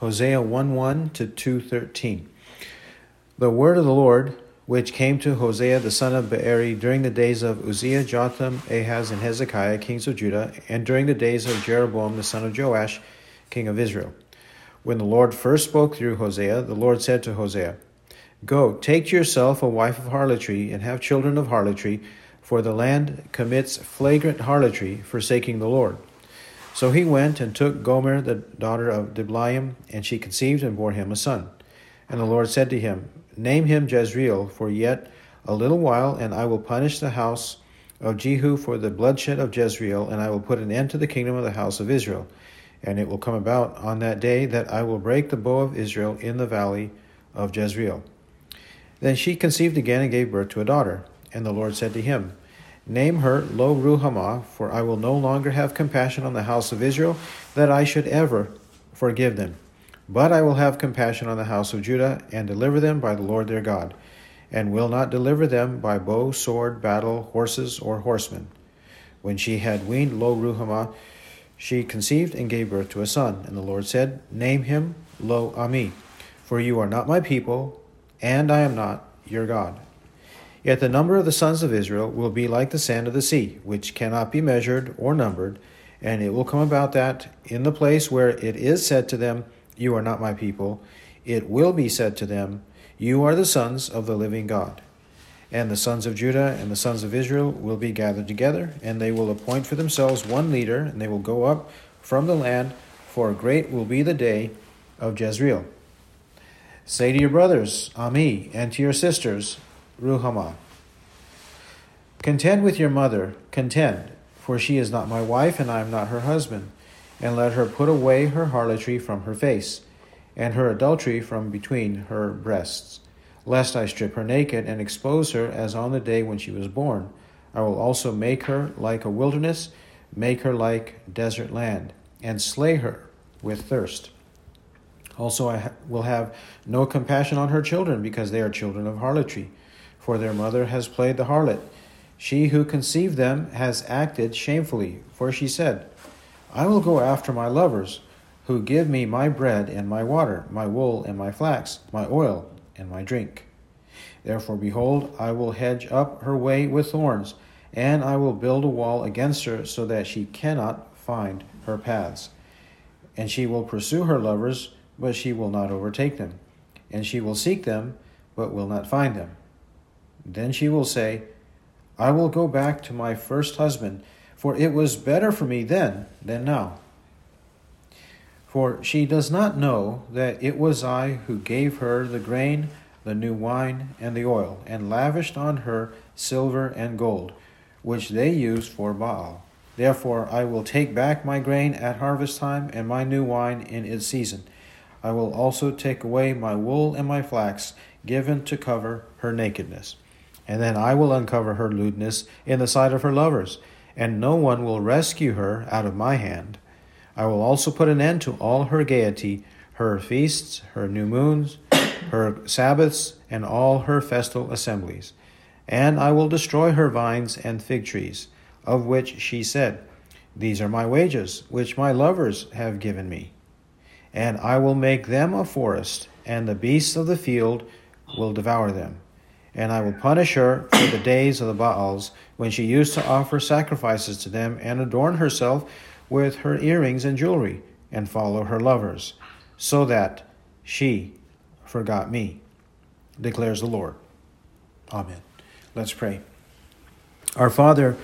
Hosea 1 1 to 2 13. The word of the Lord, which came to Hosea the son of Beeri during the days of Uzziah, Jotham, Ahaz, and Hezekiah, kings of Judah, and during the days of Jeroboam the son of Joash, king of Israel. When the Lord first spoke through Hosea, the Lord said to Hosea, Go, take to yourself a wife of harlotry, and have children of harlotry, for the land commits flagrant harlotry, forsaking the Lord. So he went and took Gomer, the daughter of Diblaim, and she conceived and bore him a son. And the Lord said to him, Name him Jezreel, for yet a little while, and I will punish the house of Jehu for the bloodshed of Jezreel, and I will put an end to the kingdom of the house of Israel. And it will come about on that day that I will break the bow of Israel in the valley of Jezreel. Then she conceived again and gave birth to a daughter. And the Lord said to him, Name her Lo Ruhamah, for I will no longer have compassion on the house of Israel, that I should ever forgive them. But I will have compassion on the house of Judah, and deliver them by the Lord their God, and will not deliver them by bow, sword, battle, horses, or horsemen. When she had weaned Lo Ruhamah, she conceived and gave birth to a son. And the Lord said, Name him Lo Ami, for you are not my people, and I am not your God. Yet the number of the sons of Israel will be like the sand of the sea, which cannot be measured or numbered. And it will come about that in the place where it is said to them, You are not my people, it will be said to them, You are the sons of the living God. And the sons of Judah and the sons of Israel will be gathered together, and they will appoint for themselves one leader, and they will go up from the land, for great will be the day of Jezreel. Say to your brothers, Ami, and to your sisters, Ruhamah. Contend with your mother, contend, for she is not my wife, and I am not her husband. And let her put away her harlotry from her face, and her adultery from between her breasts, lest I strip her naked and expose her as on the day when she was born. I will also make her like a wilderness, make her like desert land, and slay her with thirst. Also, I will have no compassion on her children, because they are children of harlotry for their mother has played the harlot. She who conceived them has acted shamefully, for she said, I will go after my lovers, who give me my bread and my water, my wool and my flax, my oil and my drink. Therefore, behold, I will hedge up her way with thorns, and I will build a wall against her, so that she cannot find her paths. And she will pursue her lovers, but she will not overtake them. And she will seek them, but will not find them. Then she will say, I will go back to my first husband, for it was better for me then than now. For she does not know that it was I who gave her the grain, the new wine, and the oil, and lavished on her silver and gold, which they used for Baal. Therefore I will take back my grain at harvest time, and my new wine in its season. I will also take away my wool and my flax, given to cover her nakedness and then I will uncover her lewdness in the sight of her lovers, and no one will rescue her out of my hand. I will also put an end to all her gaiety, her feasts, her new moons, her Sabbaths, and all her festal assemblies. And I will destroy her vines and fig trees, of which she said, These are my wages, which my lovers have given me. And I will make them a forest, and the beasts of the field will devour them and I will punish her for the days of the Baals, when she used to offer sacrifices to them and adorn herself with her earrings and jewelry, and follow her lovers, so that she forgot me, declares the Lord. Amen. Let's pray. Our Father,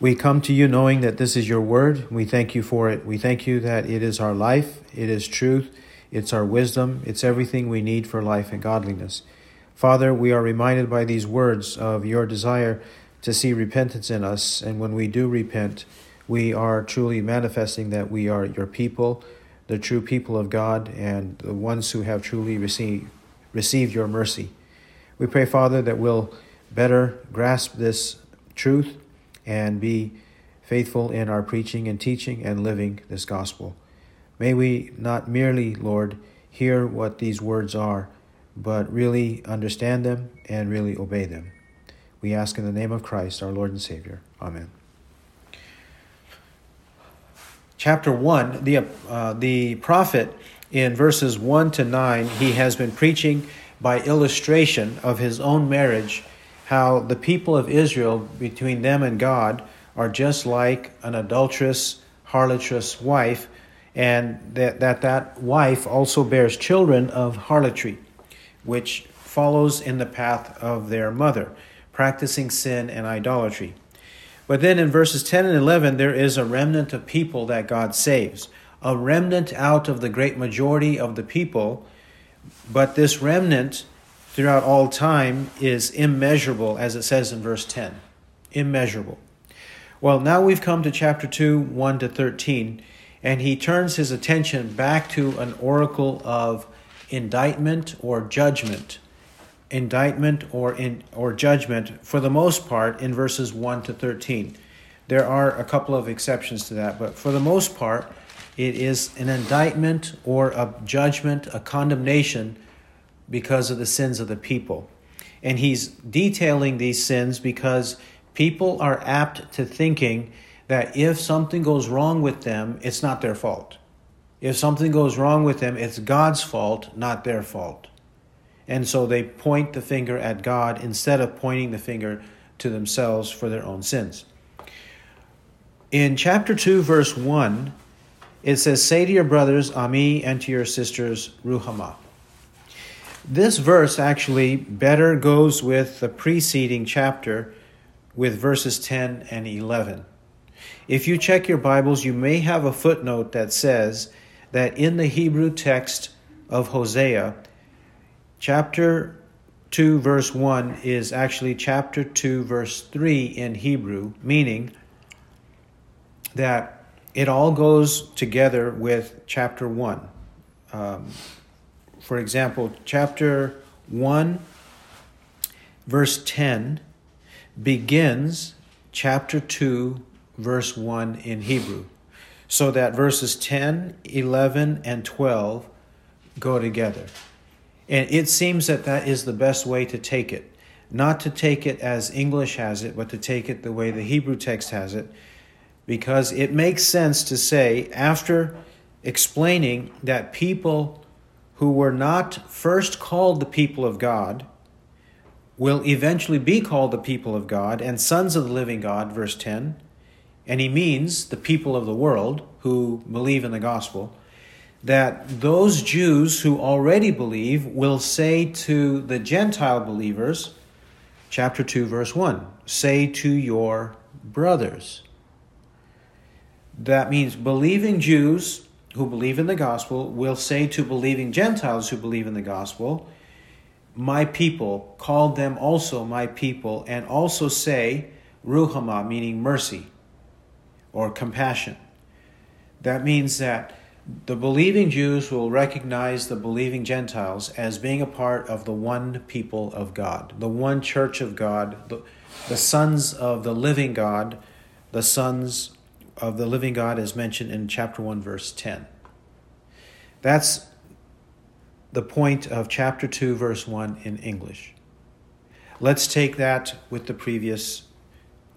we come to you knowing that this is your word. We thank you for it. We thank you that it is our life, it is truth, it's our wisdom, it's everything we need for life and godliness. Father, we are reminded by these words of your desire to see repentance in us, and when we do repent, we are truly manifesting that we are your people, the true people of God, and the ones who have truly received, received your mercy. We pray, Father, that we'll better grasp this truth and be faithful in our preaching and teaching and living this gospel. May we not merely, Lord, hear what these words are but really understand them and really obey them. We ask in the name of Christ, our Lord and Savior. Amen. Chapter 1 the, uh, the prophet in verses 1 to 9, he has been preaching by illustration of his own marriage how the people of Israel, between them and God, are just like an adulterous, harlotrous wife, and that that, that wife also bears children of harlotry, which follows in the path of their mother, practicing sin and idolatry. But then in verses 10 and 11, there is a remnant of people that God saves, a remnant out of the great majority of the people. But this remnant throughout all time is immeasurable, as it says in verse 10. Immeasurable. Well, now we've come to chapter 2, 1 to 13, and he turns his attention back to an oracle of indictment or judgment. Indictment or in or judgment for the most part in verses 1 to 13. There are a couple of exceptions to that, but for the most part, it is an indictment or a judgment, a condemnation because of the sins of the people. And he's detailing these sins because people are apt to thinking that if something goes wrong with them, it's not their fault. If something goes wrong with them, it's God's fault, not their fault. And so they point the finger at God instead of pointing the finger to themselves for their own sins. In chapter 2, verse 1, it says, Say to your brothers, Ami, and to your sisters, Ruhamah. This verse actually better goes with the preceding chapter with verses 10 and 11. If you check your Bibles, you may have a footnote that says that in the Hebrew text of Hosea, chapter 2, verse 1 is actually chapter 2, verse 3 in Hebrew, meaning that it all goes together with chapter 1. Um, for example, chapter 1, verse 10 begins chapter 2, verse 1 in Hebrew. So that verses 10, 11, and 12 go together. And it seems that that is the best way to take it. Not to take it as English has it, but to take it the way the Hebrew text has it, because it makes sense to say, after explaining that people who were not first called the people of God will eventually be called the people of God and sons of the living God, verse 10. And he means the people of the world who believe in the gospel. That those Jews who already believe will say to the Gentile believers, chapter 2, verse 1, say to your brothers. That means believing Jews who believe in the gospel will say to believing Gentiles who believe in the gospel, My people, call them also my people, and also say, Ruhama, meaning mercy or compassion. That means that the believing Jews will recognize the believing Gentiles as being a part of the one people of God, the one church of God, the, the sons of the living God, the sons of the living God as mentioned in chapter 1, verse 10. That's the point of chapter 2, verse 1 in English. Let's take that with the previous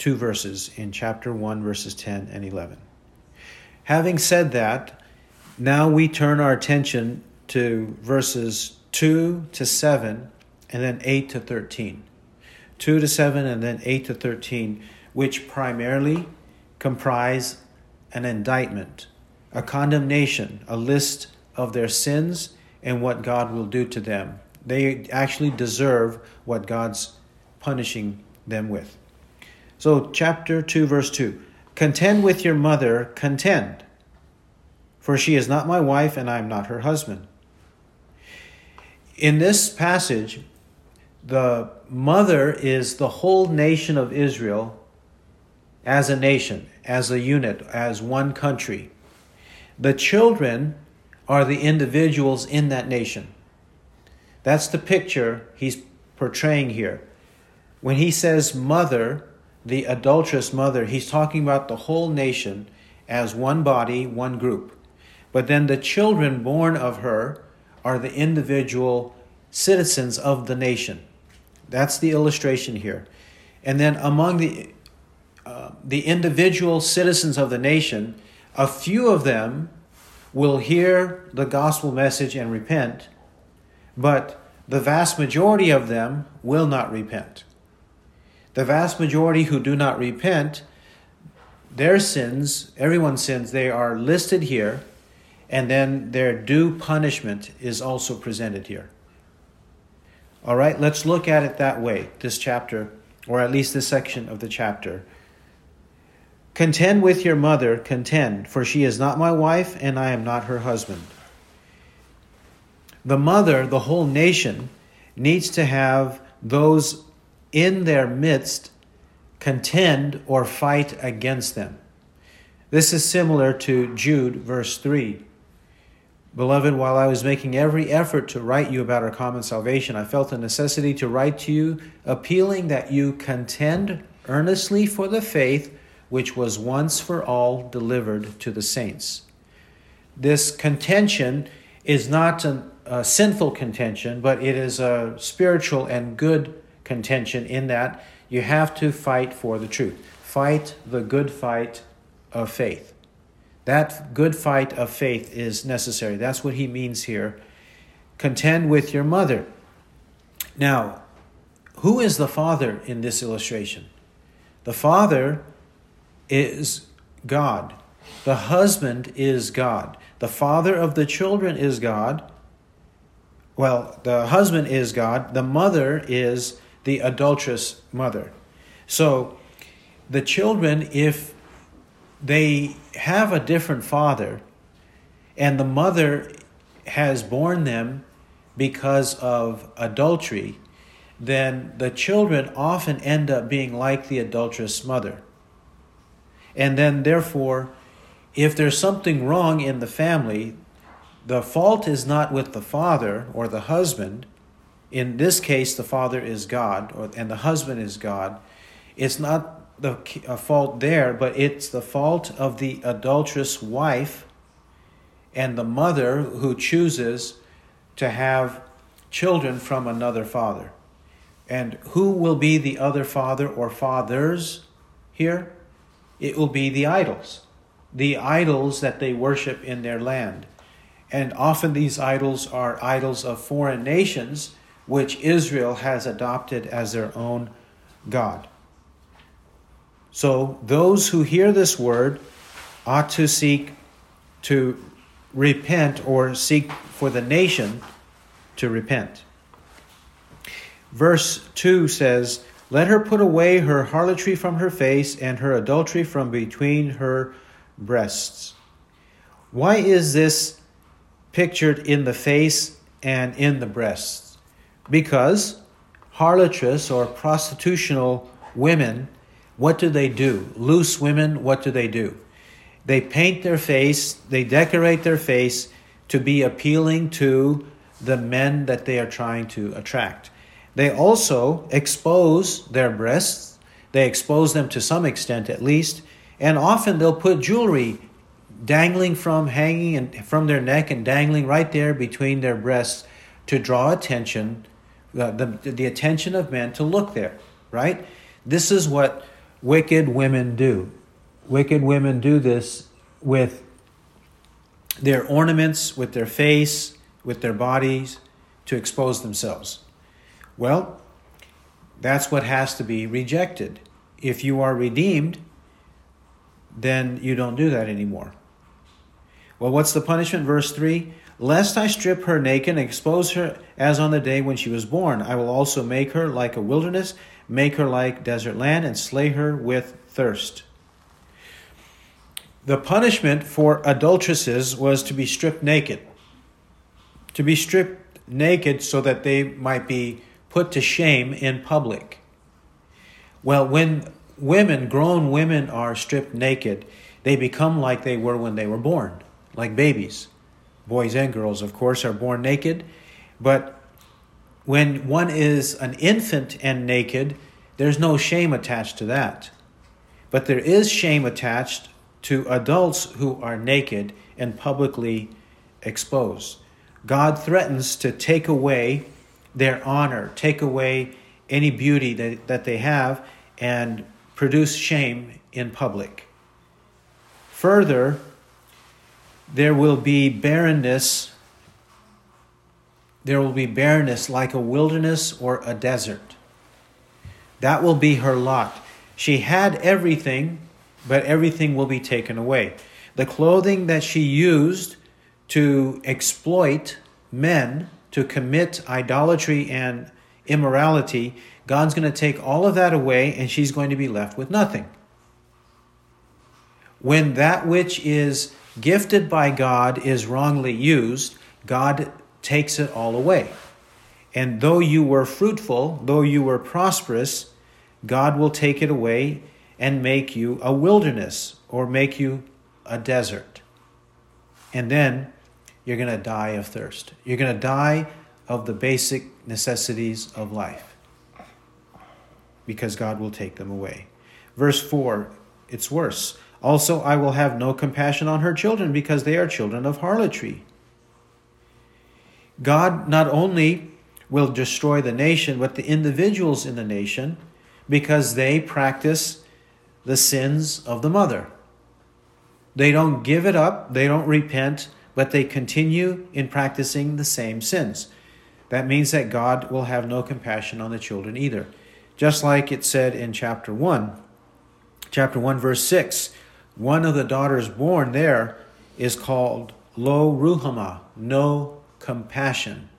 two verses in chapter 1, verses 10 and 11. Having said that, now we turn our attention to verses 2 to 7 and then 8 to 13. 2 to 7 and then 8 to 13, which primarily comprise an indictment, a condemnation, a list of their sins and what God will do to them. They actually deserve what God's punishing them with. So, chapter 2, verse 2 Contend with your mother, contend, for she is not my wife and I am not her husband. In this passage, the mother is the whole nation of Israel as a nation, as a unit, as one country. The children are the individuals in that nation. That's the picture he's portraying here. When he says mother, the adulterous mother, he's talking about the whole nation as one body, one group. But then the children born of her are the individual citizens of the nation. That's the illustration here. And then among the uh, the individual citizens of the nation, a few of them will hear the gospel message and repent, but the vast majority of them will not repent. The vast majority who do not repent, their sins, everyone's sins, they are listed here, and then their due punishment is also presented here. All right, let's look at it that way, this chapter, or at least this section of the chapter. Contend with your mother, contend, for she is not my wife, and I am not her husband. The mother, the whole nation, needs to have those in their midst contend or fight against them. This is similar to Jude, verse 3. Beloved, while I was making every effort to write you about our common salvation, I felt the necessity to write to you, appealing that you contend earnestly for the faith which was once for all delivered to the saints. This contention is not a, a sinful contention, but it is a spiritual and good contention in that you have to fight for the truth. Fight the good fight of faith. That good fight of faith is necessary. That's what he means here. Contend with your mother. Now, who is the father in this illustration? The father is God. The husband is God. The father of the children is God. Well, the husband is God. The mother is the adulterous mother. So, the children, if they have a different father, and the mother has borne them because of adultery, then the children often end up being like the adulterous mother. And then, therefore, if there's something wrong in the family, the fault is not with the father or the husband. In this case, the father is God, or, and the husband is God. It's not the fault there, but it's the fault of the adulterous wife and the mother who chooses to have children from another father. And who will be the other father or fathers here? It will be the idols, the idols that they worship in their land. And often these idols are idols of foreign nations, which Israel has adopted as their own God. So those who hear this word ought to seek to repent or seek for the nation to repent. Verse 2 says, Let her put away her harlotry from her face and her adultery from between her breasts. Why is this pictured in the face and in the breasts? Because harlotress or prostitutional women what do they do? Loose women, what do they do? They paint their face, they decorate their face to be appealing to the men that they are trying to attract. They also expose their breasts, they expose them to some extent at least, and often they'll put jewelry dangling from hanging and from their neck and dangling right there between their breasts to draw attention the, the attention of men to look there right this is what wicked women do. Wicked women do this with their ornaments, with their face, with their bodies to expose themselves. Well, that's what has to be rejected. If you are redeemed, then you don't do that anymore. Well, what's the punishment? Verse 3 Lest I strip her naked and expose her as on the day when she was born, I will also make her like a wilderness make her like desert land, and slay her with thirst. The punishment for adulteresses was to be stripped naked. To be stripped naked so that they might be put to shame in public. Well, when women, grown women, are stripped naked, they become like they were when they were born, like babies. Boys and girls, of course, are born naked, but when one is an infant and naked, there's no shame attached to that. But there is shame attached to adults who are naked and publicly exposed. God threatens to take away their honor, take away any beauty that, that they have, and produce shame in public. Further, there will be barrenness. There will be barrenness like a wilderness or a desert. That will be her lot. She had everything, but everything will be taken away. The clothing that she used to exploit men to commit idolatry and immorality, God's going to take all of that away and she's going to be left with nothing. When that which is gifted by God is wrongly used, God takes it all away. And though you were fruitful, though you were prosperous, God will take it away and make you a wilderness or make you a desert. And then you're going to die of thirst. You're going to die of the basic necessities of life because God will take them away. Verse 4, it's worse. Also, I will have no compassion on her children because they are children of harlotry. God not only will destroy the nation, but the individuals in the nation because they practice the sins of the mother. They don't give it up, they don't repent, but they continue in practicing the same sins. That means that God will have no compassion on the children either. Just like it said in chapter 1, chapter 1, verse 6, one of the daughters born there is called Lo Ruhama, no compassion.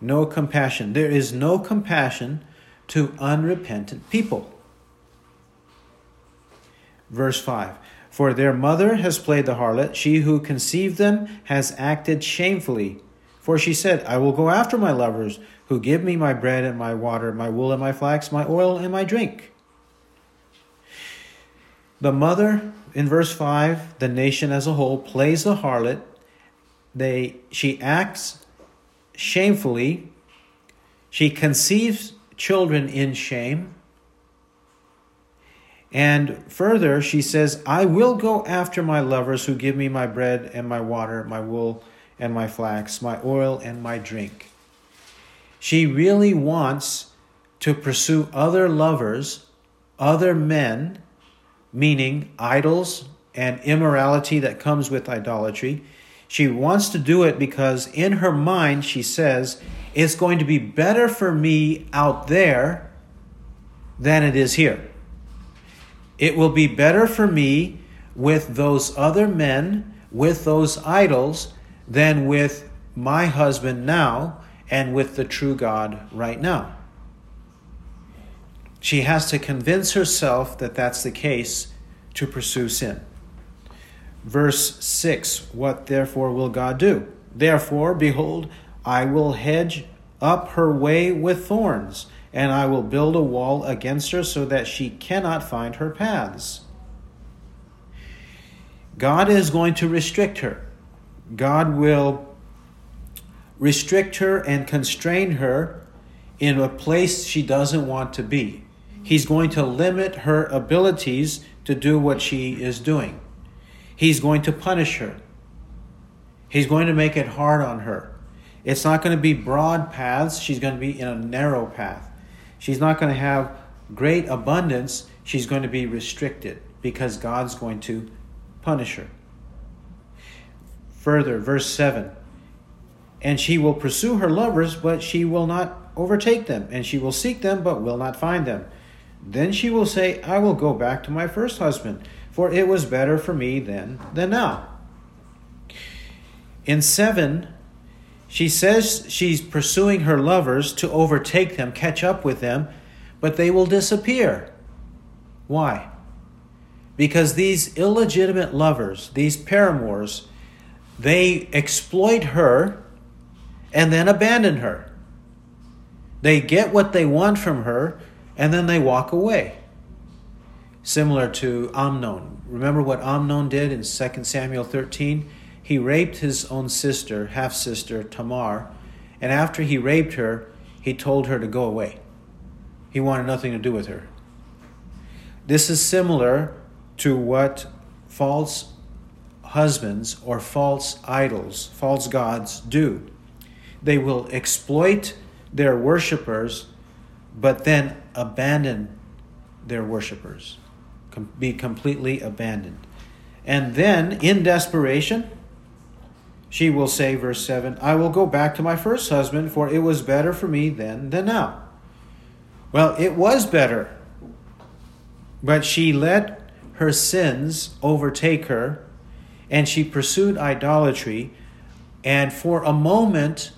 No compassion. There is no compassion to unrepentant people. Verse 5 For their mother has played the harlot, she who conceived them has acted shamefully. For she said, I will go after my lovers, who give me my bread and my water, my wool and my flax, my oil and my drink. The mother, in verse 5, the nation as a whole, plays the harlot. They, she acts shamefully. She conceives children in shame. And further, she says, I will go after my lovers who give me my bread and my water, my wool and my flax, my oil and my drink. She really wants to pursue other lovers, other men, meaning idols and immorality that comes with idolatry. She wants to do it because in her mind, she says, it's going to be better for me out there than it is here. It will be better for me with those other men, with those idols, than with my husband now and with the true God right now. She has to convince herself that that's the case to pursue sin. Verse 6 What therefore will God do? Therefore, behold, I will hedge up her way with thorns, and I will build a wall against her so that she cannot find her paths. God is going to restrict her. God will restrict her and constrain her in a place she doesn't want to be. He's going to limit her abilities to do what she is doing. He's going to punish her. He's going to make it hard on her. It's not going to be broad paths, she's going to be in a narrow path. She's not going to have great abundance, she's going to be restricted because God's going to punish her. Further, verse 7 And she will pursue her lovers, but she will not overtake them, and she will seek them, but will not find them. Then she will say, I will go back to my first husband, for it was better for me then than now. In 7, she says she's pursuing her lovers to overtake them, catch up with them, but they will disappear. Why? Because these illegitimate lovers, these paramours, they exploit her and then abandon her. They get what they want from her and then they walk away. Similar to Amnon. Remember what Amnon did in 2 Samuel 13? he raped his own sister, half sister, Tamar, and after he raped her, he told her to go away. He wanted nothing to do with her. This is similar to what false husbands or false idols, false gods do. They will exploit their worshippers, but then abandon their worshippers, be completely abandoned. And then, in desperation, she will say, verse 7, I will go back to my first husband, for it was better for me then than now. Well, it was better. But she let her sins overtake her, and she pursued idolatry. And for a moment,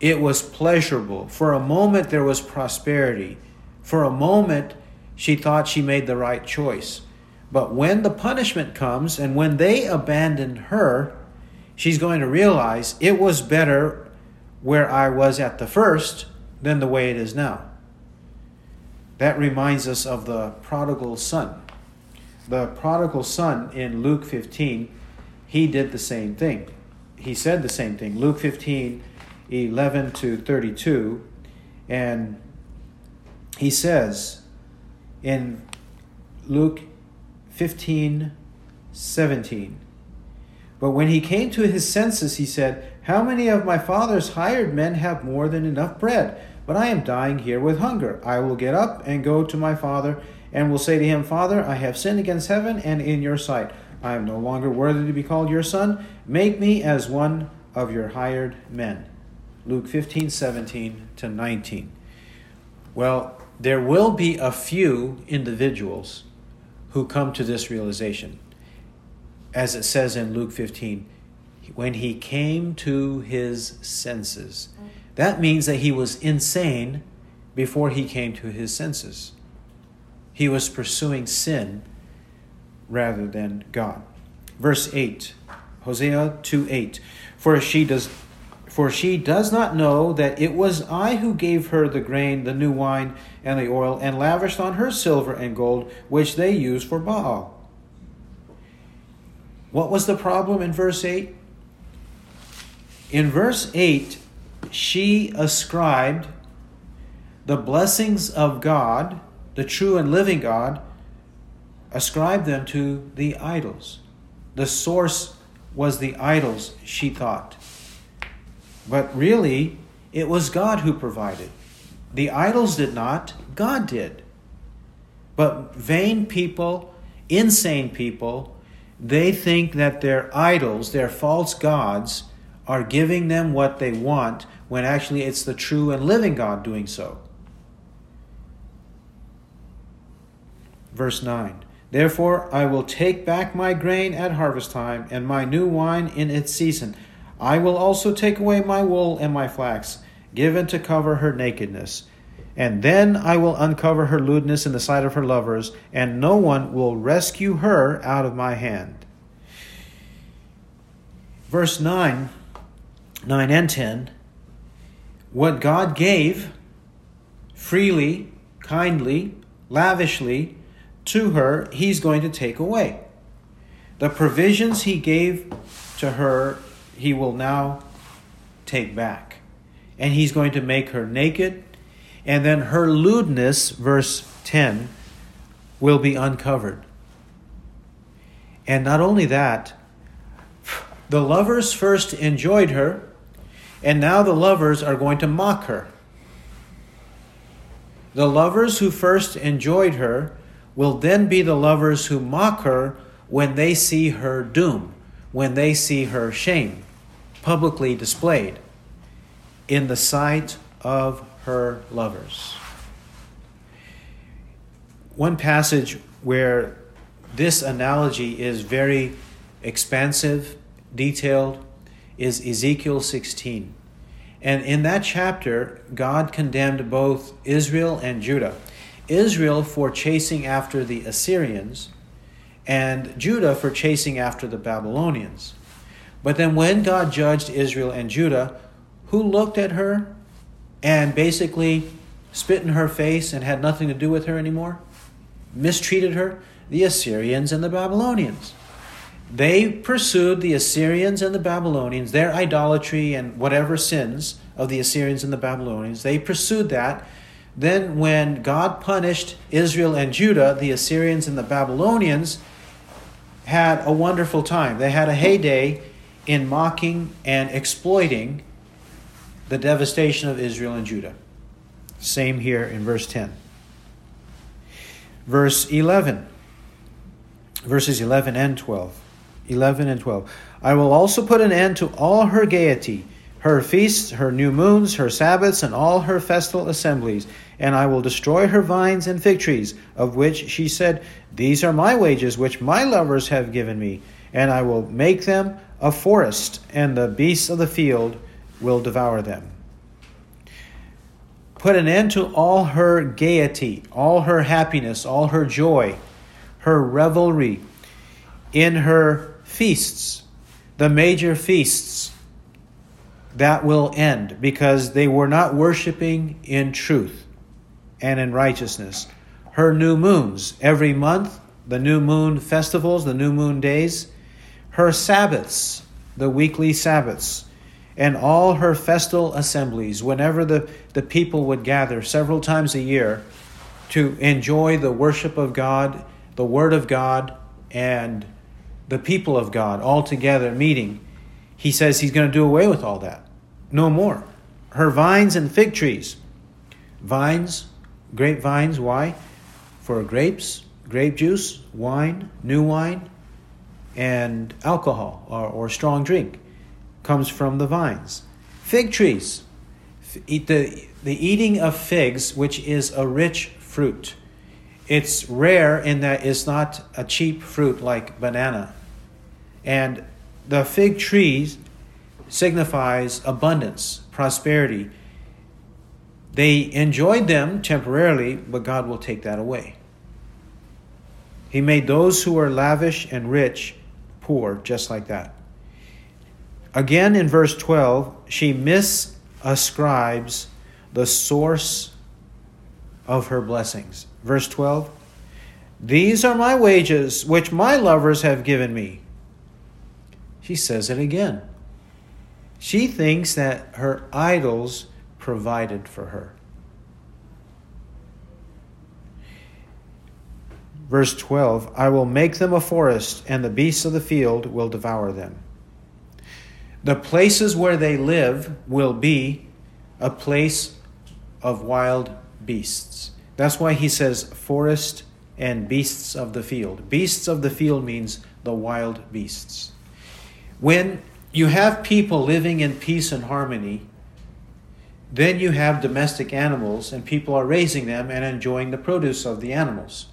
it was pleasurable. For a moment, there was prosperity. For a moment, she thought she made the right choice. But when the punishment comes and when they abandon her, she's going to realize it was better where I was at the first than the way it is now. That reminds us of the prodigal son. The prodigal son in Luke 15, he did the same thing. He said the same thing. Luke 15, 11 to 32. And he says in Luke 15, 17, But when he came to his senses, he said, How many of my father's hired men have more than enough bread? But I am dying here with hunger. I will get up and go to my father, and will say to him, Father, I have sinned against heaven and in your sight. I am no longer worthy to be called your son. Make me as one of your hired men. Luke 15, 17 to 19. Well, there will be a few individuals who come to this realization. As it says in Luke 15, when he came to his senses. That means that he was insane before he came to his senses. He was pursuing sin rather than God. Verse 8, Hosea 2 8. For she does for she does not know that it was I who gave her the grain, the new wine, and the oil, and lavished on her silver and gold, which they use for Baal. What was the problem in verse 8? In verse 8, she ascribed the blessings of God, the true and living God, ascribed them to the idols. The source was the idols, she thought. But really, it was God who provided. The idols did not, God did. But vain people, insane people, they think that their idols, their false gods, are giving them what they want when actually it's the true and living God doing so. Verse 9 Therefore I will take back my grain at harvest time and my new wine in its season. I will also take away my wool and my flax, given to cover her nakedness. And then I will uncover her lewdness in the sight of her lovers, and no one will rescue her out of my hand. Verse 9, 9 and 10 What God gave freely, kindly, lavishly to her, He's going to take away. The provisions He gave to her he will now take back. And he's going to make her naked, and then her lewdness, verse 10, will be uncovered. And not only that, the lovers first enjoyed her, and now the lovers are going to mock her. The lovers who first enjoyed her will then be the lovers who mock her when they see her doom, when they see her shame publicly displayed in the sight of her lovers. One passage where this analogy is very expansive, detailed, is Ezekiel 16. And in that chapter, God condemned both Israel and Judah. Israel for chasing after the Assyrians, and Judah for chasing after the Babylonians. But then when God judged Israel and Judah, who looked at her and basically spit in her face and had nothing to do with her anymore? Mistreated her? The Assyrians and the Babylonians. They pursued the Assyrians and the Babylonians, their idolatry and whatever sins of the Assyrians and the Babylonians. They pursued that. Then, when God punished Israel and Judah, the Assyrians and the Babylonians had a wonderful time. They had a heyday in mocking and exploiting the devastation of Israel and Judah. Same here in verse 10. Verse 11, verses 11 and 12. 11 and 12. I will also put an end to all her gaiety, her feasts, her new moons, her Sabbaths, and all her festal assemblies. And I will destroy her vines and fig trees, of which she said, These are my wages, which my lovers have given me. And I will make them a forest, and the beasts of the field will devour them. Put an end to all her gaiety, all her happiness, all her joy, her revelry, in her feasts, the major feasts that will end because they were not worshiping in truth and in righteousness. Her new moons, every month, the new moon festivals, the new moon days, her Sabbaths, the weekly Sabbaths, and all her festal assemblies, whenever the, the people would gather several times a year to enjoy the worship of God, the Word of God, and the people of God all together meeting, he says he's going to do away with all that. No more. Her vines and fig trees. Vines, grapevines, why? For grapes, grape juice, wine, new wine, and alcohol or, or strong drink comes from the vines. Fig trees. Eat the, the eating of figs, which is a rich fruit. It's rare in that it's not a cheap fruit like banana. And the fig tree signifies abundance, prosperity. They enjoyed them temporarily, but God will take that away. He made those who are lavish and rich poor, just like that. Again in verse 12, she misascribes the source of her blessings. Verse 12 These are my wages, which my lovers have given me. She says it again. She thinks that her idols provided for her. Verse 12 I will make them a forest, and the beasts of the field will devour them. The places where they live will be a place of wild beasts. That's why he says forest and beasts of the field. Beasts of the field means the wild beasts. When you have people living in peace and harmony, then you have domestic animals and people are raising them and enjoying the produce of the animals.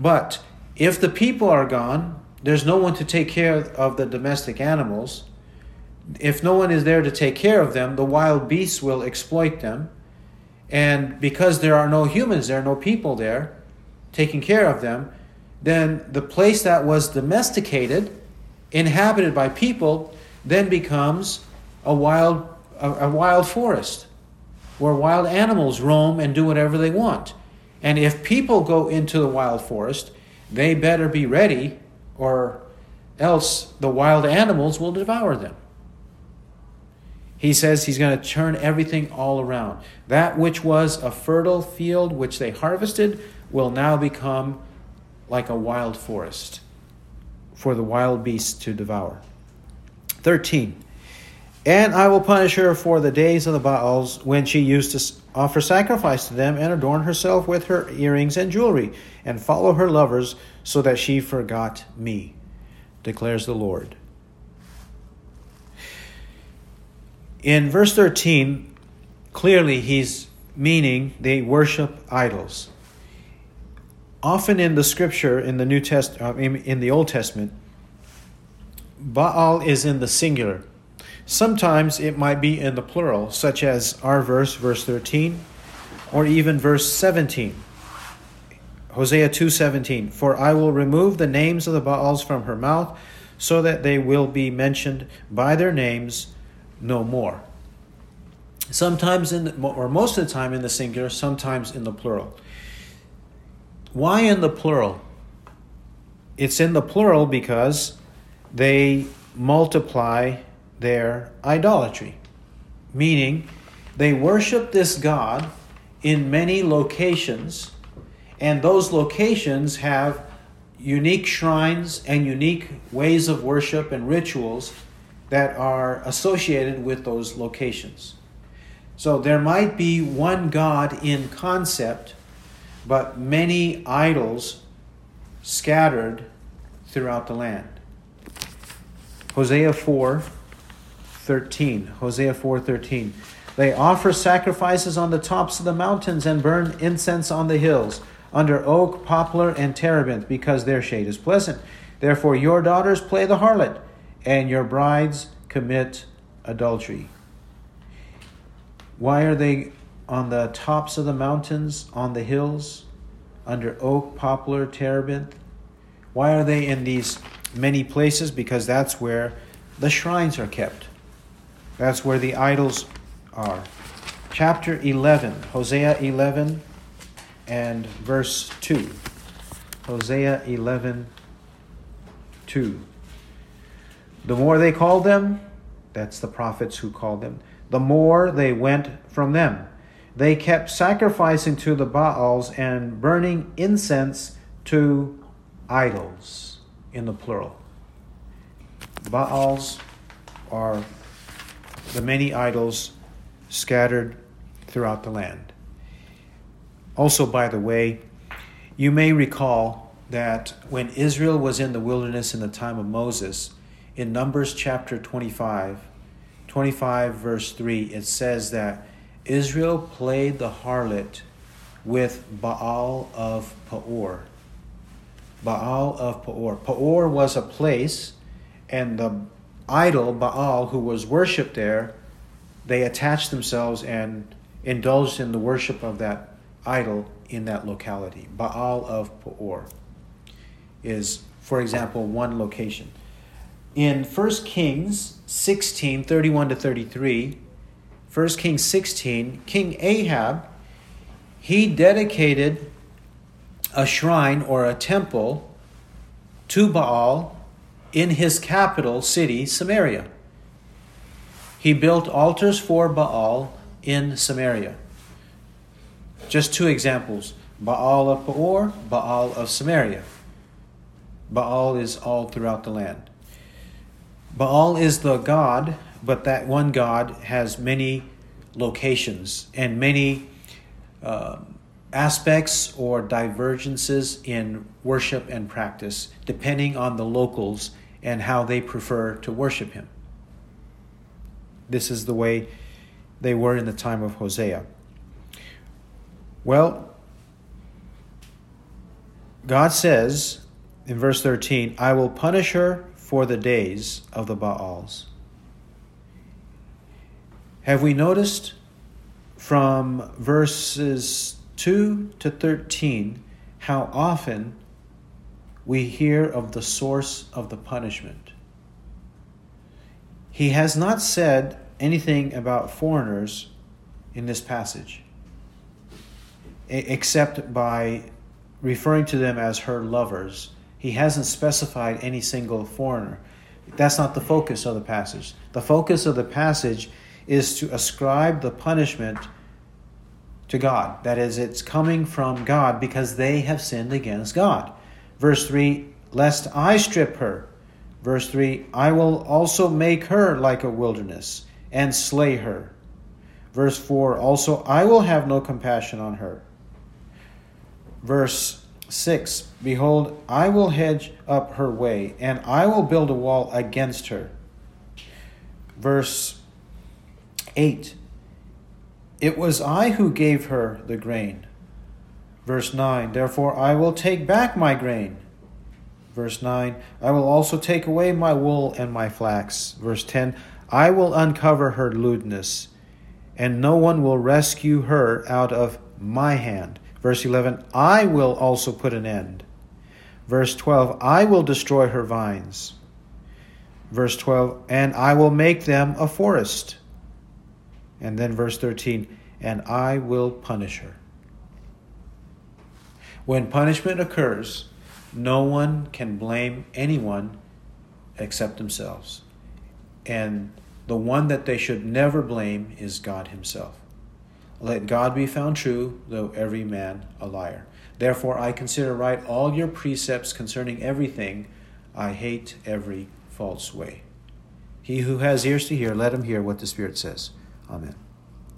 But if the people are gone, there's no one to take care of the domestic animals. If no one is there to take care of them, the wild beasts will exploit them. And because there are no humans there, are no people there taking care of them, then the place that was domesticated, inhabited by people, then becomes a wild, a, a wild forest where wild animals roam and do whatever they want. And if people go into the wild forest, they better be ready, or else the wild animals will devour them. He says he's going to turn everything all around. That which was a fertile field which they harvested will now become like a wild forest for the wild beasts to devour. 13. And I will punish her for the days of the Baals when she used to offer sacrifice to them and adorn herself with her earrings and jewelry, and follow her lovers, so that she forgot me, declares the Lord. In verse 13, clearly he's meaning they worship idols. Often in the scripture, in the New Test, uh, in the Old Testament, Baal is in the singular Sometimes it might be in the plural, such as our verse, verse 13, or even verse 17. Hosea 2:17 For I will remove the names of the Baals from her mouth so that they will be mentioned by their names no more. Sometimes in the, or most of the time in the singular, sometimes in the plural. Why in the plural? It's in the plural because they multiply their idolatry, meaning they worship this God in many locations, and those locations have unique shrines and unique ways of worship and rituals that are associated with those locations. So there might be one God in concept, but many idols scattered throughout the land. Hosea 4 13. Hosea 4:13. They offer sacrifices on the tops of the mountains and burn incense on the hills, under oak, poplar, and terebinth, because their shade is pleasant. Therefore, your daughters play the harlot, and your brides commit adultery. Why are they on the tops of the mountains, on the hills, under oak, poplar, terebinth? Why are they in these many places? Because that's where the shrines are kept. That's where the idols are. Chapter 11, Hosea 11 and verse 2. Hosea 11, 2. The more they called them, that's the prophets who called them, the more they went from them. They kept sacrificing to the Baals and burning incense to idols, in the plural. Baals are the many idols scattered throughout the land. Also, by the way, you may recall that when Israel was in the wilderness in the time of Moses, in Numbers chapter 25, 25 verse 3, it says that Israel played the harlot with Baal of Peor. Baal of Peor. Peor was a place, and the idol, Baal, who was worshipped there, they attached themselves and indulged in the worship of that idol in that locality. Baal of Peor is, for example, one location. In 1 Kings 16 31 to 33, 1 Kings 16, King Ahab, he dedicated a shrine or a temple to Baal in his capital city, Samaria. He built altars for Baal in Samaria. Just two examples Baal of Peor, Baal of Samaria. Baal is all throughout the land. Baal is the god, but that one god has many locations and many uh, aspects or divergences in worship and practice, depending on the locals and how they prefer to worship him. This is the way they were in the time of Hosea. Well, God says in verse 13, I will punish her for the days of the Baals. Have we noticed from verses 2 to 13 how often we hear of the source of the punishment? He has not said anything about foreigners in this passage, except by referring to them as her lovers. He hasn't specified any single foreigner. That's not the focus of the passage. The focus of the passage is to ascribe the punishment to God. That is, it's coming from God because they have sinned against God. Verse 3 Lest I strip her. Verse 3 I will also make her like a wilderness and slay her. Verse 4 Also I will have no compassion on her. Verse 6 Behold, I will hedge up her way, and I will build a wall against her. Verse 8 It was I who gave her the grain. Verse 9 Therefore I will take back my grain. Verse 9 I will also take away my wool and my flax. Verse 10 I will uncover her lewdness, and no one will rescue her out of my hand. Verse 11 I will also put an end. Verse 12 I will destroy her vines. Verse 12 And I will make them a forest. And then verse 13, and I will punish her. When punishment occurs, no one can blame anyone except themselves. And the one that they should never blame is God Himself. Let God be found true, though every man a liar. Therefore, I consider right all your precepts concerning everything. I hate every false way. He who has ears to hear, let him hear what the Spirit says. Amen.